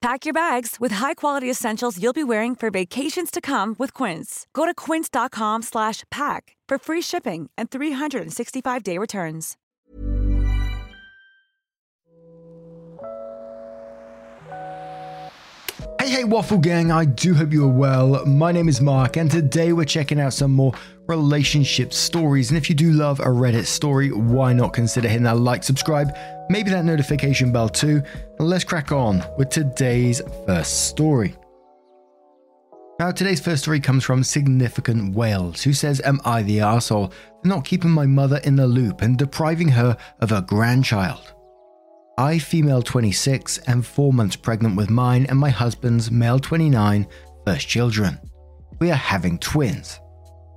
Pack your bags with high-quality essentials you'll be wearing for vacations to come with Quince. Go to quince.com slash pack for free shipping and 365-day returns. Hey, hey, Waffle Gang, I do hope you are well. My name is Mark, and today we're checking out some more relationship stories. And if you do love a Reddit story, why not consider hitting that like, subscribe, maybe that notification bell too? And let's crack on with today's first story. Now, today's first story comes from Significant Wales, who says, Am I the arsehole for not keeping my mother in the loop and depriving her of her grandchild? I, female 26, am four months pregnant with mine and my husband's, male 29, first children. We are having twins.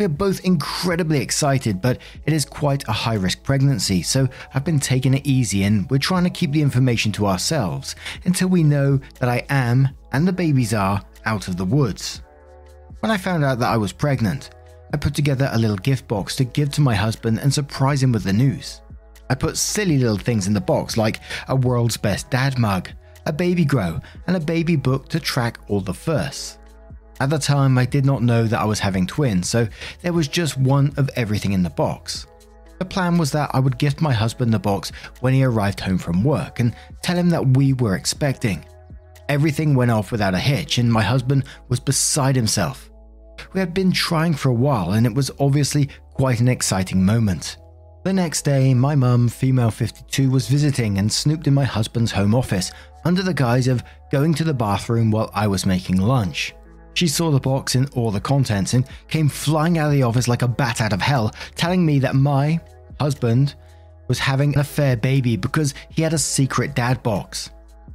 We are both incredibly excited, but it is quite a high risk pregnancy, so I've been taking it easy and we're trying to keep the information to ourselves until we know that I am, and the babies are, out of the woods. When I found out that I was pregnant, I put together a little gift box to give to my husband and surprise him with the news. I put silly little things in the box like a world's best dad mug, a baby grow, and a baby book to track all the firsts. At the time, I did not know that I was having twins, so there was just one of everything in the box. The plan was that I would gift my husband the box when he arrived home from work and tell him that we were expecting. Everything went off without a hitch, and my husband was beside himself. We had been trying for a while, and it was obviously quite an exciting moment. The next day, my mum, female 52, was visiting and snooped in my husband's home office under the guise of going to the bathroom while I was making lunch. She saw the box and all the contents and came flying out of the office like a bat out of hell, telling me that my husband was having an affair baby because he had a secret dad box.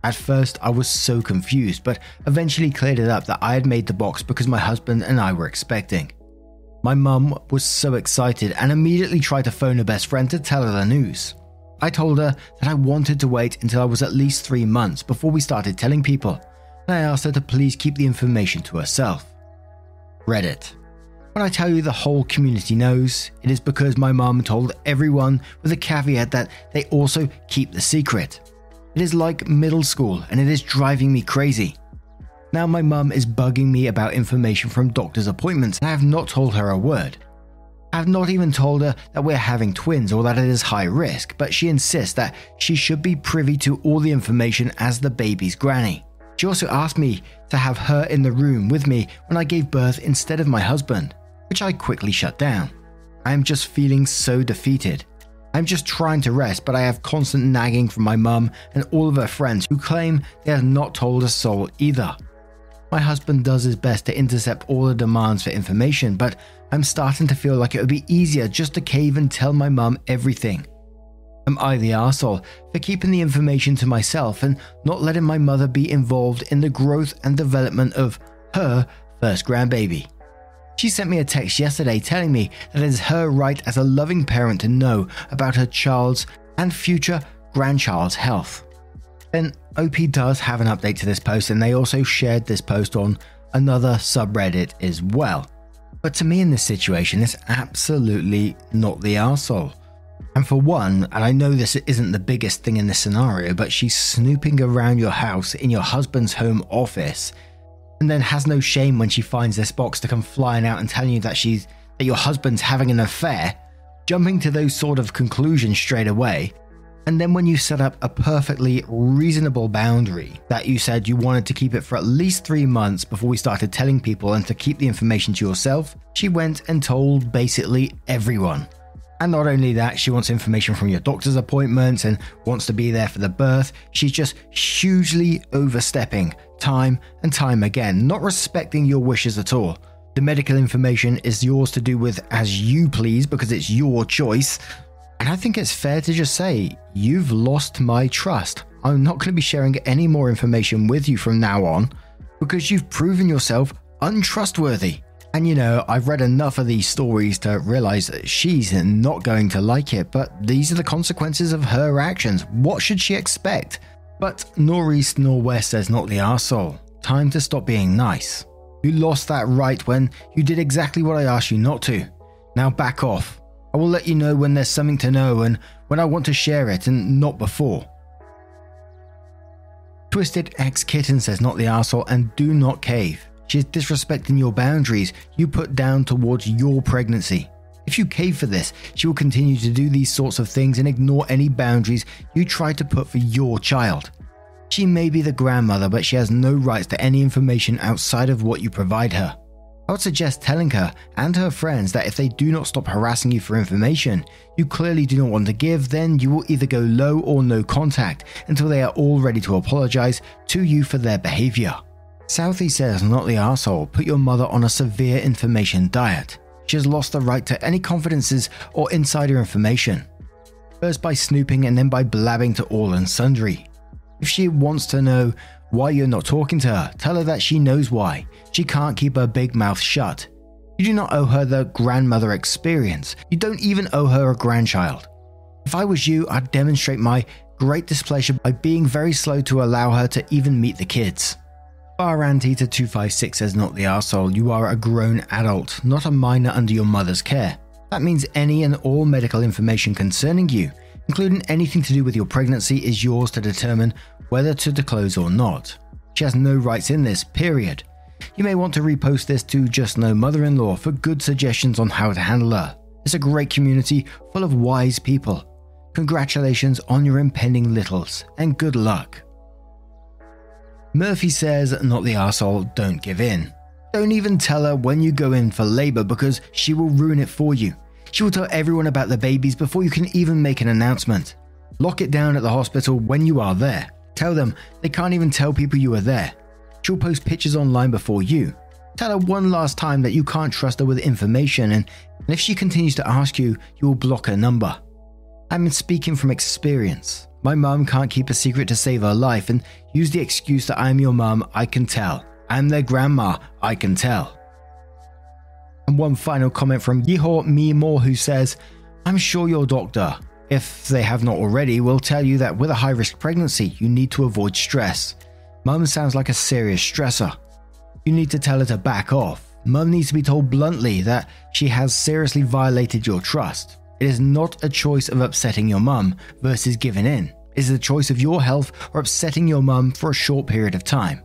At first, I was so confused, but eventually cleared it up that I had made the box because my husband and I were expecting. My mum was so excited and immediately tried to phone her best friend to tell her the news. I told her that I wanted to wait until I was at least three months before we started telling people, I asked her to please keep the information to herself. Reddit. When I tell you the whole community knows, it is because my mum told everyone with a caveat that they also keep the secret. It is like middle school and it is driving me crazy. Now, my mum is bugging me about information from doctor's appointments, and I have not told her a word. I have not even told her that we're having twins or that it is high risk, but she insists that she should be privy to all the information as the baby's granny. She also asked me to have her in the room with me when I gave birth instead of my husband, which I quickly shut down. I am just feeling so defeated. I'm just trying to rest, but I have constant nagging from my mum and all of her friends who claim they have not told a soul either. My husband does his best to intercept all the demands for information, but I'm starting to feel like it would be easier just to cave and tell my mum everything. Am I the arsehole for keeping the information to myself and not letting my mother be involved in the growth and development of her first grandbaby? She sent me a text yesterday telling me that it is her right as a loving parent to know about her child's and future grandchild's health. Then OP does have an update to this post, and they also shared this post on another subreddit as well. But to me, in this situation, it's absolutely not the arsehole. And for one, and I know this isn't the biggest thing in this scenario, but she's snooping around your house in your husband's home office, and then has no shame when she finds this box to come flying out and telling you that she's that your husband's having an affair, jumping to those sort of conclusions straight away. And then when you set up a perfectly reasonable boundary that you said you wanted to keep it for at least three months before we started telling people and to keep the information to yourself, she went and told basically everyone. And not only that, she wants information from your doctor's appointments and wants to be there for the birth. She's just hugely overstepping time and time again, not respecting your wishes at all. The medical information is yours to do with as you please because it's your choice. And I think it's fair to just say, you've lost my trust. I'm not going to be sharing any more information with you from now on because you've proven yourself untrustworthy. And you know, I've read enough of these stories to realize that she's not going to like it, but these are the consequences of her actions. What should she expect? But nor east nor west says not the arsehole. Time to stop being nice. You lost that right when you did exactly what I asked you not to. Now back off. I will let you know when there's something to know and when I want to share it and not before. Twisted X Kitten says not the arsehole and do not cave. She is disrespecting your boundaries you put down towards your pregnancy. If you cave for this, she will continue to do these sorts of things and ignore any boundaries you try to put for your child. She may be the grandmother, but she has no rights to any information outside of what you provide her. I would suggest telling her and her friends that if they do not stop harassing you for information you clearly do not want to give, then you will either go low or no contact until they are all ready to apologize to you for their behavior. Southie says, not the asshole, put your mother on a severe information diet. She has lost the right to any confidences or insider information. First by snooping and then by blabbing to all and sundry. If she wants to know why you're not talking to her, tell her that she knows why. She can't keep her big mouth shut. You do not owe her the grandmother experience. You don't even owe her a grandchild. If I was you, I'd demonstrate my great displeasure by being very slow to allow her to even meet the kids. Barantita256 says not the arsehole, you are a grown adult, not a minor under your mother's care. That means any and all medical information concerning you, including anything to do with your pregnancy, is yours to determine whether to disclose or not. She has no rights in this, period. You may want to repost this to Just No Mother in Law for good suggestions on how to handle her. It's a great community full of wise people. Congratulations on your impending littles, and good luck. Murphy says, Not the arsehole, don't give in. Don't even tell her when you go in for labour because she will ruin it for you. She will tell everyone about the babies before you can even make an announcement. Lock it down at the hospital when you are there. Tell them they can't even tell people you are there. She'll post pictures online before you. Tell her one last time that you can't trust her with information, and if she continues to ask you, you will block her number. I'm speaking from experience. My mum can't keep a secret to save her life and use the excuse that I'm your mum, I can tell. I'm their grandma, I can tell. And one final comment from Yihor Me who says, I'm sure your doctor, if they have not already, will tell you that with a high risk pregnancy, you need to avoid stress. Mum sounds like a serious stressor. You need to tell her to back off. Mum needs to be told bluntly that she has seriously violated your trust. It is not a choice of upsetting your mum versus giving in. It is a choice of your health or upsetting your mum for a short period of time.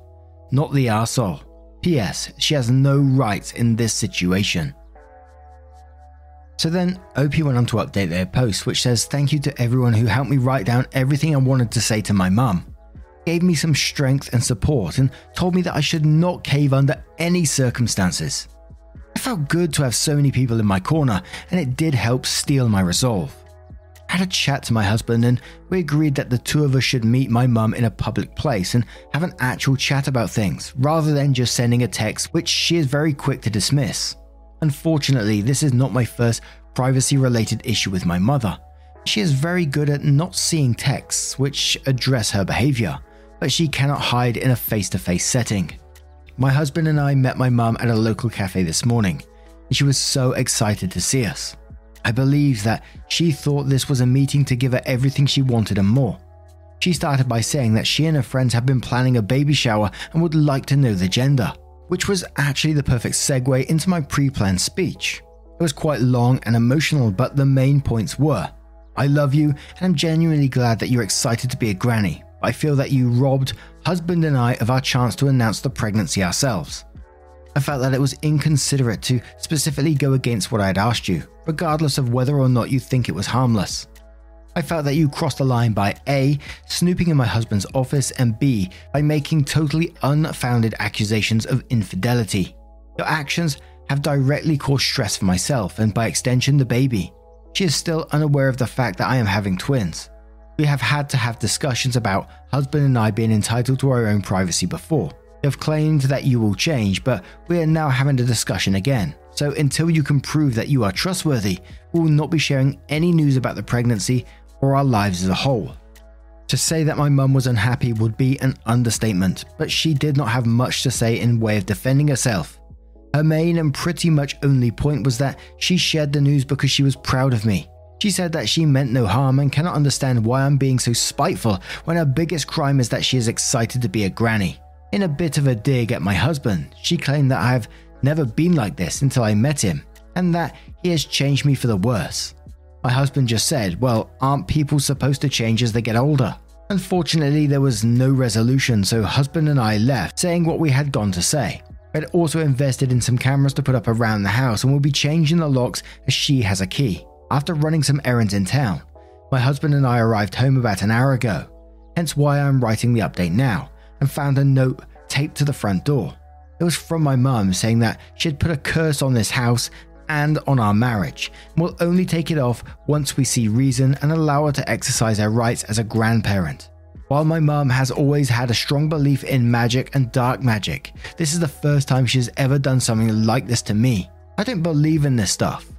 Not the arsehole. P.S. She has no rights in this situation. So then, OP went on to update their post, which says, Thank you to everyone who helped me write down everything I wanted to say to my mum. Gave me some strength and support and told me that I should not cave under any circumstances. It felt good to have so many people in my corner, and it did help steel my resolve. I had a chat to my husband, and we agreed that the two of us should meet my mum in a public place and have an actual chat about things, rather than just sending a text, which she is very quick to dismiss. Unfortunately, this is not my first privacy related issue with my mother. She is very good at not seeing texts which address her behavior, but she cannot hide in a face to face setting. My husband and I met my mum at a local cafe this morning, and she was so excited to see us. I believe that she thought this was a meeting to give her everything she wanted and more. She started by saying that she and her friends have been planning a baby shower and would like to know the gender which was actually the perfect segue into my pre planned speech. It was quite long and emotional, but the main points were I love you, and I'm genuinely glad that you're excited to be a granny. I feel that you robbed husband and I of our chance to announce the pregnancy ourselves. I felt that it was inconsiderate to specifically go against what I had asked you, regardless of whether or not you think it was harmless. I felt that you crossed the line by A, snooping in my husband's office, and B, by making totally unfounded accusations of infidelity. Your actions have directly caused stress for myself and by extension the baby. She is still unaware of the fact that I am having twins. We have had to have discussions about husband and I being entitled to our own privacy before. You have claimed that you will change, but we are now having a discussion again. So until you can prove that you are trustworthy, we will not be sharing any news about the pregnancy or our lives as a whole. To say that my mum was unhappy would be an understatement, but she did not have much to say in way of defending herself. Her main and pretty much only point was that she shared the news because she was proud of me. She said that she meant no harm and cannot understand why I'm being so spiteful when her biggest crime is that she is excited to be a granny. In a bit of a dig at my husband, she claimed that I have never been like this until I met him, and that he has changed me for the worse. My husband just said, Well, aren't people supposed to change as they get older? Unfortunately, there was no resolution, so husband and I left, saying what we had gone to say. We had also invested in some cameras to put up around the house and will be changing the locks as she has a key. After running some errands in town, my husband and I arrived home about an hour ago, hence why I'm writing the update now, and found a note taped to the front door. It was from my mum saying that she had put a curse on this house and on our marriage, and will only take it off once we see reason and allow her to exercise her rights as a grandparent. While my mum has always had a strong belief in magic and dark magic, this is the first time she has ever done something like this to me. I don't believe in this stuff.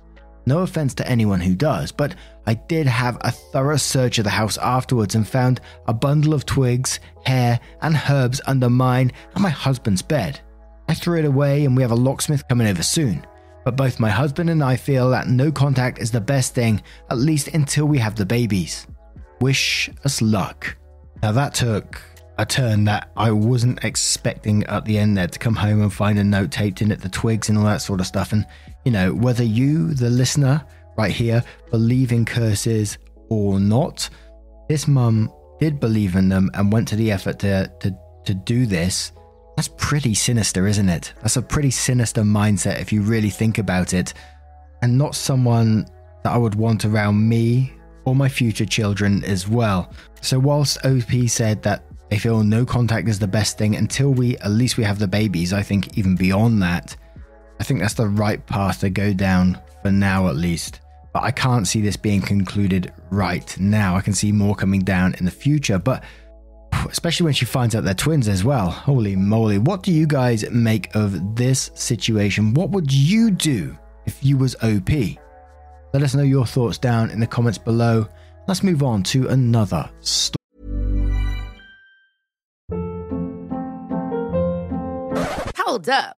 No offense to anyone who does, but I did have a thorough search of the house afterwards and found a bundle of twigs, hair, and herbs under mine and my husband's bed. I threw it away and we have a locksmith coming over soon. But both my husband and I feel that no contact is the best thing, at least until we have the babies. Wish us luck. Now that took a turn that I wasn't expecting at the end there to come home and find a note taped in at the twigs and all that sort of stuff. And, you know, whether you, the listener, right here, believe in curses or not, this mum did believe in them and went to the effort to, to, to do this that's pretty sinister, isn't it? That's a pretty sinister mindset if you really think about it, and not someone that I would want around me or my future children as well. So, whilst OP said that they feel no contact is the best thing until we at least we have the babies, I think even beyond that, I think that's the right path to go down for now at least. But I can't see this being concluded right now. I can see more coming down in the future, but especially when she finds out they're twins as well. Holy moly. What do you guys make of this situation? What would you do if you was OP? Let us know your thoughts down in the comments below. Let's move on to another story. Hold up.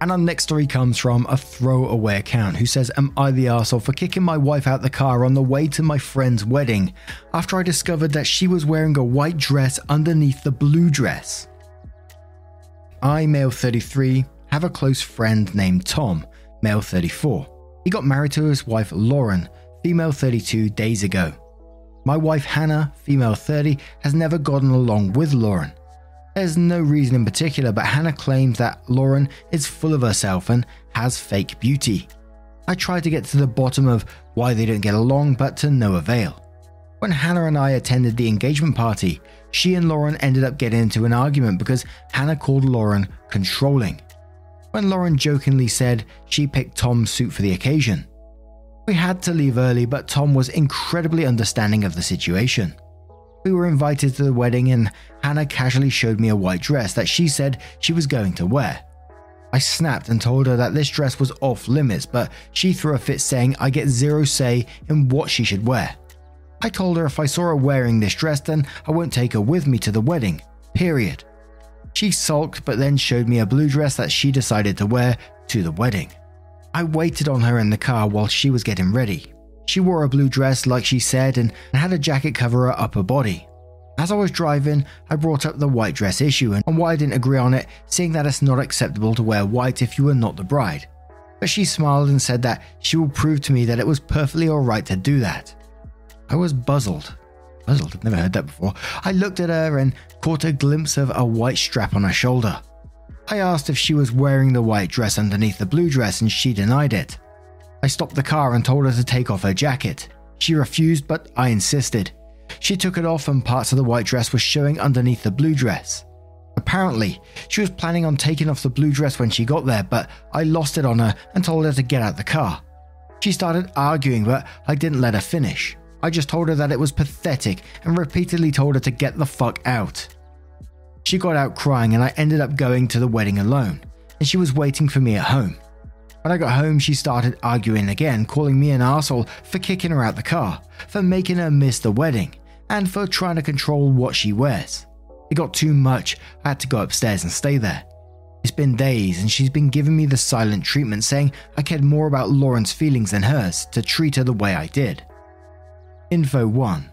And our next story comes from a throwaway account who says, Am I the arsehole for kicking my wife out the car on the way to my friend's wedding after I discovered that she was wearing a white dress underneath the blue dress? I, male 33, have a close friend named Tom, male 34. He got married to his wife Lauren, female 32, days ago. My wife Hannah, female 30, has never gotten along with Lauren. There's no reason in particular, but Hannah claims that Lauren is full of herself and has fake beauty. I tried to get to the bottom of why they don't get along, but to no avail. When Hannah and I attended the engagement party, she and Lauren ended up getting into an argument because Hannah called Lauren controlling. When Lauren jokingly said she picked Tom's suit for the occasion. We had to leave early, but Tom was incredibly understanding of the situation. We were invited to the wedding, and Hannah casually showed me a white dress that she said she was going to wear. I snapped and told her that this dress was off limits, but she threw a fit saying I get zero say in what she should wear. I told her if I saw her wearing this dress, then I won't take her with me to the wedding. Period. She sulked, but then showed me a blue dress that she decided to wear to the wedding. I waited on her in the car while she was getting ready. She wore a blue dress, like she said, and had a jacket cover her upper body. As I was driving, I brought up the white dress issue and why I didn't agree on it, seeing that it's not acceptable to wear white if you are not the bride. But she smiled and said that she will prove to me that it was perfectly alright to do that. I was puzzled. Puzzled, I've never heard that before. I looked at her and caught a glimpse of a white strap on her shoulder. I asked if she was wearing the white dress underneath the blue dress and she denied it. I stopped the car and told her to take off her jacket. She refused, but I insisted. She took it off and parts of the white dress were showing underneath the blue dress. Apparently, she was planning on taking off the blue dress when she got there, but I lost it on her and told her to get out the car. She started arguing, but I didn't let her finish. I just told her that it was pathetic and repeatedly told her to get the fuck out. She got out crying, and I ended up going to the wedding alone, and she was waiting for me at home. When I got home, she started arguing again, calling me an asshole for kicking her out the car, for making her miss the wedding, and for trying to control what she wears. It got too much, I had to go upstairs and stay there. It's been days, and she's been giving me the silent treatment, saying I cared more about Lauren's feelings than hers to treat her the way I did. Info 1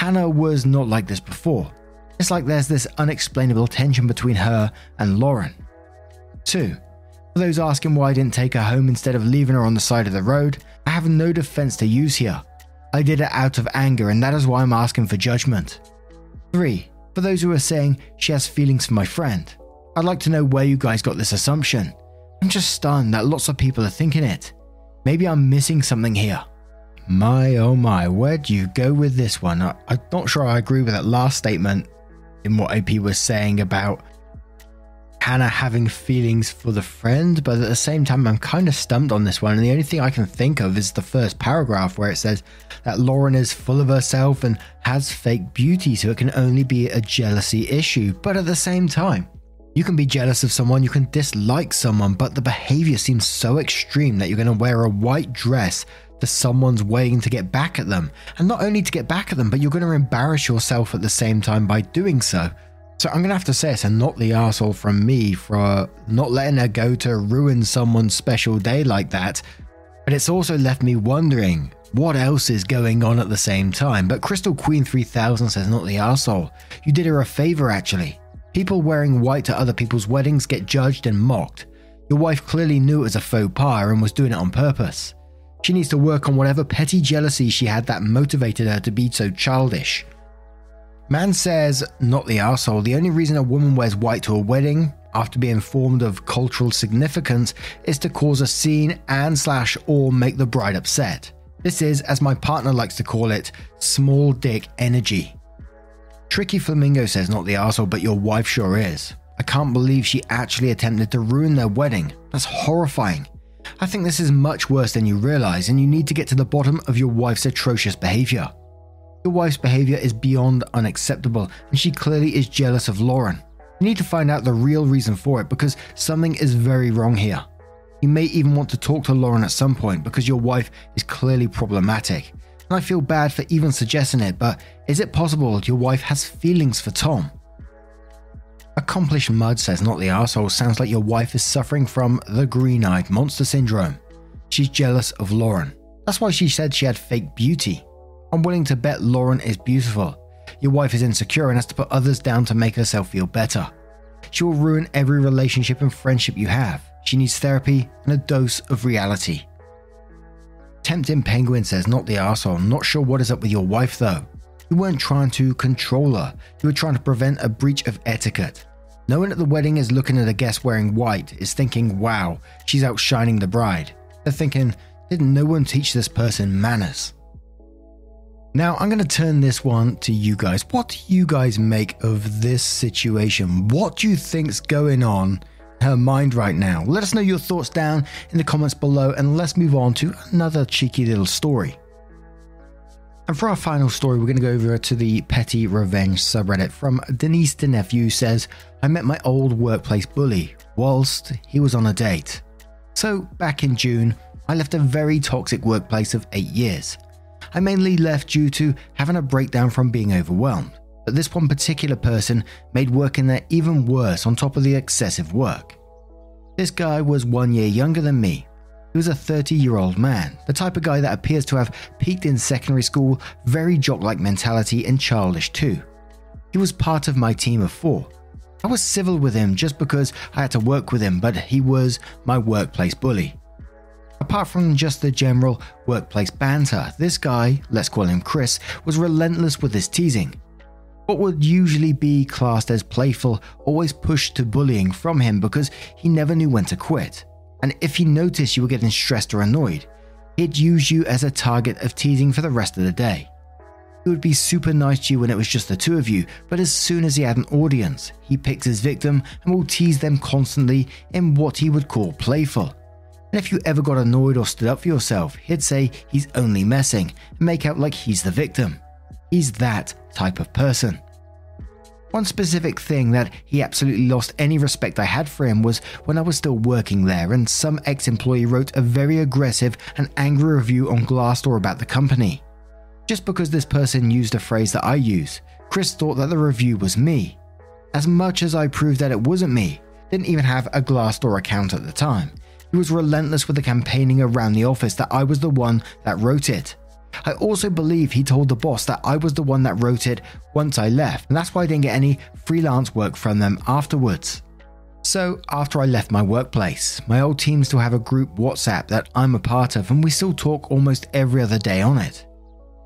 Hannah was not like this before. It's like there's this unexplainable tension between her and Lauren. 2. For those asking why I didn't take her home instead of leaving her on the side of the road, I have no defense to use here. I did it out of anger, and that is why I'm asking for judgment. 3. For those who are saying she has feelings for my friend, I'd like to know where you guys got this assumption. I'm just stunned that lots of people are thinking it. Maybe I'm missing something here. My oh my, where do you go with this one? I, am not sure I agree with that last statement in what AP was saying about Hannah having feelings for the friend, but at the same time, I'm kind of stumped on this one. And the only thing I can think of is the first paragraph where it says that Lauren is full of herself and has fake beauty, so it can only be a jealousy issue. But at the same time, you can be jealous of someone, you can dislike someone, but the behavior seems so extreme that you're going to wear a white dress to someone's waiting to get back at them. And not only to get back at them, but you're going to embarrass yourself at the same time by doing so. So I'm gonna have to say it's a not the asshole from me for not letting her go to ruin someone's special day like that. But it's also left me wondering what else is going on at the same time. But Crystal Queen 3000 says not the asshole. You did her a favor actually. People wearing white to other people's weddings get judged and mocked. Your wife clearly knew it was a faux pas and was doing it on purpose. She needs to work on whatever petty jealousy she had that motivated her to be so childish. Man says, not the asshole. The only reason a woman wears white to a wedding, after being informed of cultural significance, is to cause a scene and slash or make the bride upset. This is, as my partner likes to call it, small dick energy. Tricky Flamingo says, not the asshole, but your wife sure is. I can't believe she actually attempted to ruin their wedding. That's horrifying. I think this is much worse than you realize, and you need to get to the bottom of your wife's atrocious behavior. Your wife's behavior is beyond unacceptable, and she clearly is jealous of Lauren. You need to find out the real reason for it because something is very wrong here. You may even want to talk to Lauren at some point because your wife is clearly problematic. And I feel bad for even suggesting it, but is it possible your wife has feelings for Tom? Accomplished Mud says, not the asshole, sounds like your wife is suffering from the green eyed monster syndrome. She's jealous of Lauren. That's why she said she had fake beauty. I'm willing to bet Lauren is beautiful. Your wife is insecure and has to put others down to make herself feel better. She will ruin every relationship and friendship you have. She needs therapy and a dose of reality. Tempting Penguin says, Not the asshole. Not sure what is up with your wife though. You weren't trying to control her, you were trying to prevent a breach of etiquette. No one at the wedding is looking at a guest wearing white, is thinking, wow, she's outshining the bride. They're thinking, didn't no one teach this person manners? Now, I'm going to turn this one to you guys. What do you guys make of this situation? What do you think's going on her mind right now? Let us know your thoughts down in the comments below and let's move on to another cheeky little story. And for our final story, we're going to go over to the Petty Revenge subreddit from Denise Nephew says, I met my old workplace bully whilst he was on a date. So, back in June, I left a very toxic workplace of eight years. I mainly left due to having a breakdown from being overwhelmed, but this one particular person made working there even worse on top of the excessive work. This guy was one year younger than me. He was a 30 year old man, the type of guy that appears to have peaked in secondary school, very jock like mentality, and childish too. He was part of my team of four. I was civil with him just because I had to work with him, but he was my workplace bully. Apart from just the general workplace banter, this guy, let's call him Chris, was relentless with his teasing. What would usually be classed as playful always pushed to bullying from him because he never knew when to quit. And if he noticed you were getting stressed or annoyed, he'd use you as a target of teasing for the rest of the day. He would be super nice to you when it was just the two of you, but as soon as he had an audience, he picks his victim and will tease them constantly in what he would call playful. And if you ever got annoyed or stood up for yourself, he'd say he's only messing and make out like he's the victim. He's that type of person. One specific thing that he absolutely lost any respect I had for him was when I was still working there and some ex employee wrote a very aggressive and angry review on Glassdoor about the company. Just because this person used a phrase that I use, Chris thought that the review was me. As much as I proved that it wasn't me, didn't even have a Glassdoor account at the time. He was relentless with the campaigning around the office that I was the one that wrote it. I also believe he told the boss that I was the one that wrote it once I left, and that's why I didn't get any freelance work from them afterwards. So, after I left my workplace, my old team still have a group WhatsApp that I'm a part of, and we still talk almost every other day on it.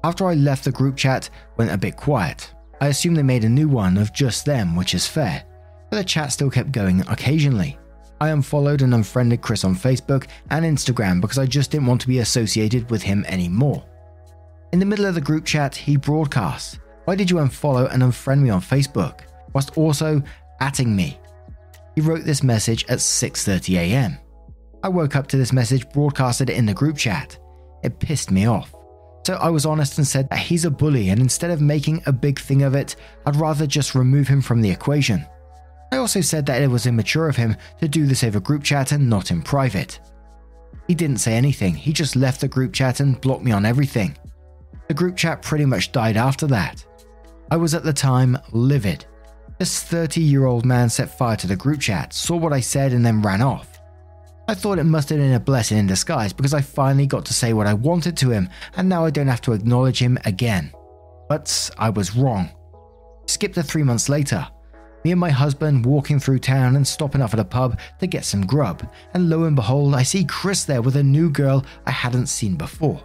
After I left, the group chat went a bit quiet. I assume they made a new one of just them, which is fair, but the chat still kept going occasionally. I unfollowed and unfriended Chris on Facebook and Instagram because I just didn't want to be associated with him anymore. In the middle of the group chat, he broadcasts, Why did you unfollow and unfriend me on Facebook? whilst also atting me. He wrote this message at 6.30am. I woke up to this message, broadcasted in the group chat. It pissed me off. So I was honest and said that he's a bully, and instead of making a big thing of it, I'd rather just remove him from the equation. I also said that it was immature of him to do this over group chat and not in private. He didn't say anything, he just left the group chat and blocked me on everything. The group chat pretty much died after that. I was at the time livid. This 30 year old man set fire to the group chat, saw what I said, and then ran off. I thought it must have been a blessing in disguise because I finally got to say what I wanted to him, and now I don't have to acknowledge him again. But I was wrong. Skip to three months later. Me and my husband walking through town and stopping off at a pub to get some grub, and lo and behold, I see Chris there with a new girl I hadn't seen before.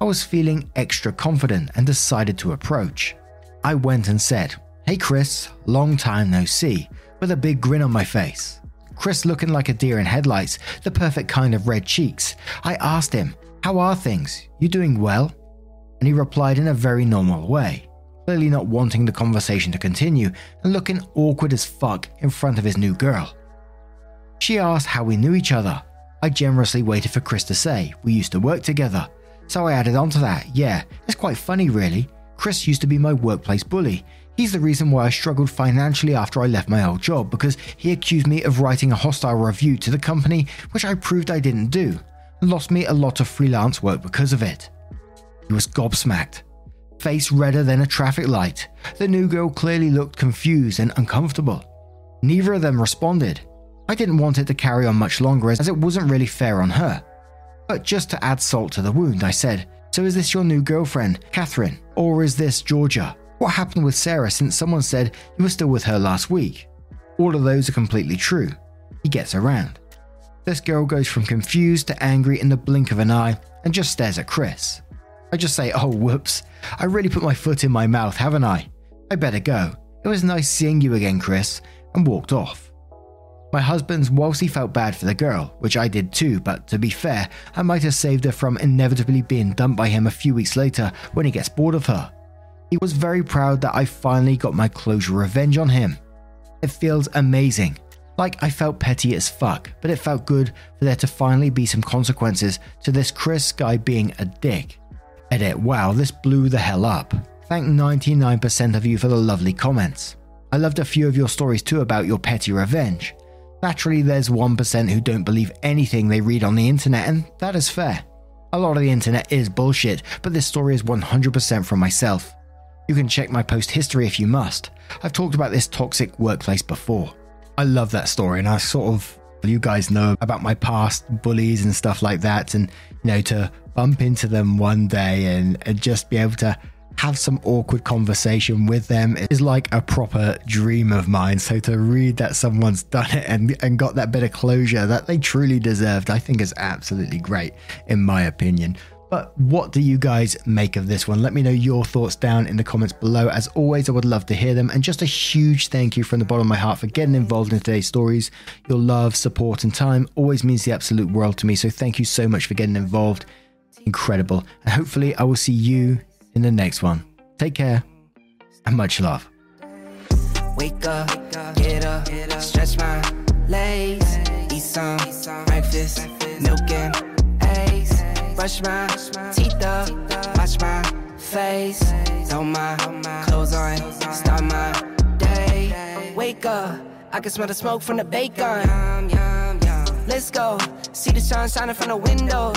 I was feeling extra confident and decided to approach. I went and said, Hey Chris, long time no see, with a big grin on my face. Chris looking like a deer in headlights, the perfect kind of red cheeks. I asked him, How are things? You doing well? And he replied in a very normal way, clearly not wanting the conversation to continue and looking awkward as fuck in front of his new girl. She asked how we knew each other. I generously waited for Chris to say, We used to work together. So I added on to that, yeah, it's quite funny really. Chris used to be my workplace bully. He's the reason why I struggled financially after I left my old job because he accused me of writing a hostile review to the company, which I proved I didn't do, and lost me a lot of freelance work because of it. He was gobsmacked, face redder than a traffic light. The new girl clearly looked confused and uncomfortable. Neither of them responded. I didn't want it to carry on much longer as it wasn't really fair on her. But just to add salt to the wound, I said, So is this your new girlfriend, Catherine? Or is this Georgia? What happened with Sarah since someone said you were still with her last week? All of those are completely true. He gets around. This girl goes from confused to angry in the blink of an eye and just stares at Chris. I just say, oh, whoops, I really put my foot in my mouth, haven't I? I better go. It was nice seeing you again, Chris, and walked off. My husband's whilst he felt bad for the girl, which I did too, but to be fair, I might have saved her from inevitably being dumped by him a few weeks later when he gets bored of her. He was very proud that I finally got my closure revenge on him. It feels amazing. Like I felt petty as fuck, but it felt good for there to finally be some consequences to this Chris guy being a dick. Edit, wow, this blew the hell up. Thank 99% of you for the lovely comments. I loved a few of your stories too about your petty revenge. Naturally, there's 1% who don't believe anything they read on the internet, and that is fair. A lot of the internet is bullshit, but this story is 100% from myself. You can check my post history if you must. I've talked about this toxic workplace before. I love that story, and I sort of, you guys know about my past bullies and stuff like that, and you know, to bump into them one day and, and just be able to have some awkward conversation with them is like a proper dream of mine. So to read that someone's done it and, and got that bit of closure that they truly deserved, I think is absolutely great, in my opinion. But what do you guys make of this one? Let me know your thoughts down in the comments below. As always, I would love to hear them. And just a huge thank you from the bottom of my heart for getting involved in today's stories. Your love, support, and time always means the absolute world to me. So thank you so much for getting involved. Incredible. And hopefully, I will see you in the next one. Take care and much love. Wake up, get up, stretch my legs, eat some breakfast, milk and eggs, brush my teeth up, wash my face, throw my clothes on, start my day. Wake up, I can smell the smoke from the bacon. Let's go, see the sun shining from the windows.